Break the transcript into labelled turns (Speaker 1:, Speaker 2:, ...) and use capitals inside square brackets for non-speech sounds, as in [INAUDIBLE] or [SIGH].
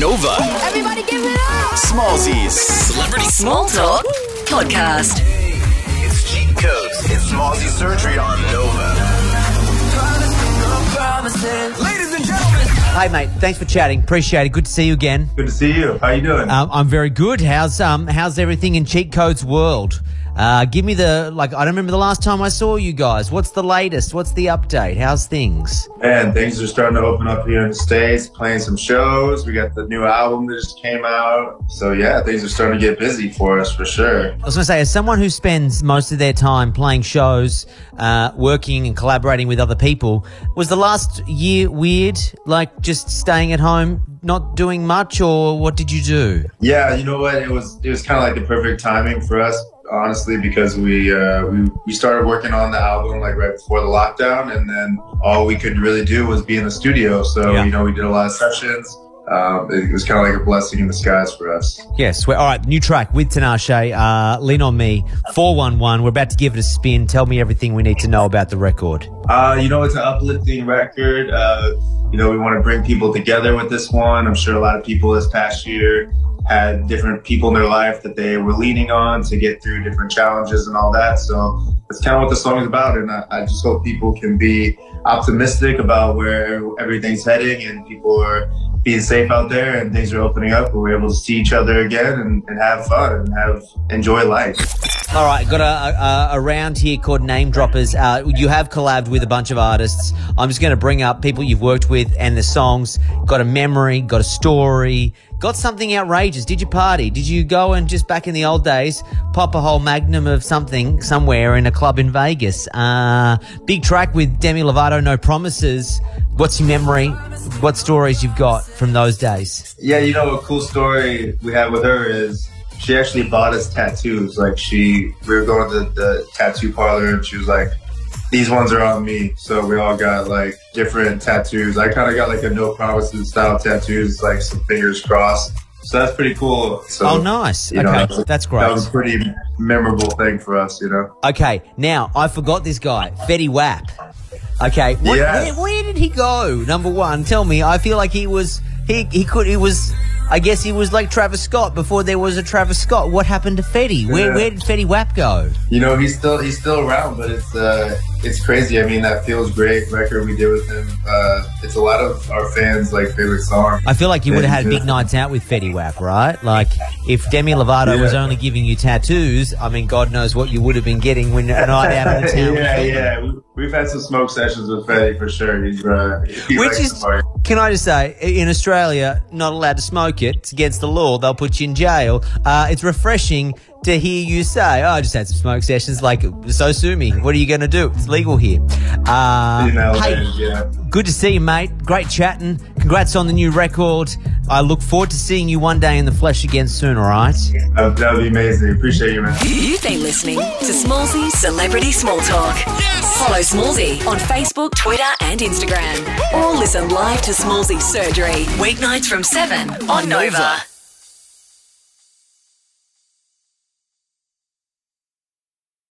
Speaker 1: Nova.
Speaker 2: Everybody give it up!
Speaker 1: Smallzy's Celebrity
Speaker 3: Small Talk Podcast.
Speaker 1: It's cheat codes. It's Smallzy surgery on Nova. Ladies and gentlemen.
Speaker 4: Hey mate, thanks for chatting. Appreciate it. Good to see you again.
Speaker 5: Good to see you. How you doing?
Speaker 4: Um, I'm very good. How's um how's everything in Cheat Codes world? Uh, give me the like. I don't remember the last time I saw you guys. What's the latest? What's the update? How's things?
Speaker 5: Man, things are starting to open up here in the States, playing some shows. We got the new album that just came out. So yeah, things are starting to get busy for us for sure.
Speaker 4: I was to say, as someone who spends most of their time playing shows, uh, working and collaborating with other people, was the last year weird? Like just staying at home, not doing much, or what did you do?
Speaker 5: Yeah, you know what? It was it was kind of like the perfect timing for us, honestly, because we uh, we we started working on the album like right before the lockdown, and then all we could really do was be in the studio. So
Speaker 4: Yeah.
Speaker 5: you know, we did a lot of sessions. Um, it was kind of like a blessing in disguise for us.
Speaker 4: Yes. We're, all right. New track with Tinashe. Uh, Lean on me. Four one one. We're about to give it a spin. Tell me everything we need to know about the record.
Speaker 5: Uh, you know, it's an uplifting record. Uh, you know, we want to bring people together with this one. I'm sure a lot of people this past year had different people in their life that they were leaning on to get through different challenges and all that. So that's kind of what the song is about. And I, I just hope people can be optimistic about where everything's heading and people are being safe out there and things are opening up and we're able to see each other again and, and have fun and have enjoy life.
Speaker 4: All right, got a, a, a round here called Name Droppers. Uh, you have collabed with a bunch of artists. I'm just going to bring up people you've worked with and the songs. Got a memory, got a story, got something outrageous. Did you party? Did you go and just back in the old days pop a whole magnum of something somewhere in a club in Vegas? Uh, big track with Demi Lovato, No Promises. What's your memory? What stories you've got from those days?
Speaker 5: Yeah, you know, a cool story we had with her is she actually bought us tattoos. Like she, we were going to the, the tattoo parlor and she was like, these ones are on me. So we all got like different tattoos. I kind of got like a no promises style tattoos, like some fingers crossed. So that's pretty cool. So,
Speaker 4: Oh, nice.
Speaker 5: you know,
Speaker 4: Okay,
Speaker 5: that
Speaker 4: that's great.
Speaker 5: That was a pretty memorable thing for us, you know.
Speaker 4: Okay, now I forgot this guy, Fetty Wap. Okay, what,
Speaker 5: Yes.
Speaker 4: where, where did he go? Number one, tell me. I feel like he was he he could he was. I guess he was like Travis Scott before there was a Travis Scott. What happened to Fetty? Where
Speaker 5: Yeah.
Speaker 4: where did Fetty Wap go?
Speaker 5: You know, he's still he's still around, but it's uh it's crazy. I mean, that feels great record we did with him. Uh, it's a lot of our fans like favorite song.
Speaker 4: I feel like you would have had big nights out with Fetty Wap, right? Like if Demi Lovato was only giving you tattoos, I mean, God knows what you would have been getting when a night out on the [LAUGHS] town.
Speaker 5: yeah, yeah. We, we've had some smoke sessions with Fetty for sure. He's uh, he
Speaker 4: Which is. Can I just say, in Australia, not allowed to smoke it. It's against the law. They'll put you in jail. Uh, it's refreshing to hear you say, oh, I just had some smoke sessions. Like, so sue me. What are you going to do? It's legal here. Uh,
Speaker 5: in LA,
Speaker 4: hey,
Speaker 5: yeah.
Speaker 4: good to see you, mate. Great chatting. Congrats on the new record. I look forward to seeing you one day in the flesh again soon, all right?
Speaker 5: That that would be amazing. Appreciate you, man.
Speaker 3: You've been listening to Smallzy Celebrity Small Talk. Follow Smallzy on Facebook, Twitter, and Instagram. Or listen live to Smallzy Surgery, weeknights from 7 on Nova.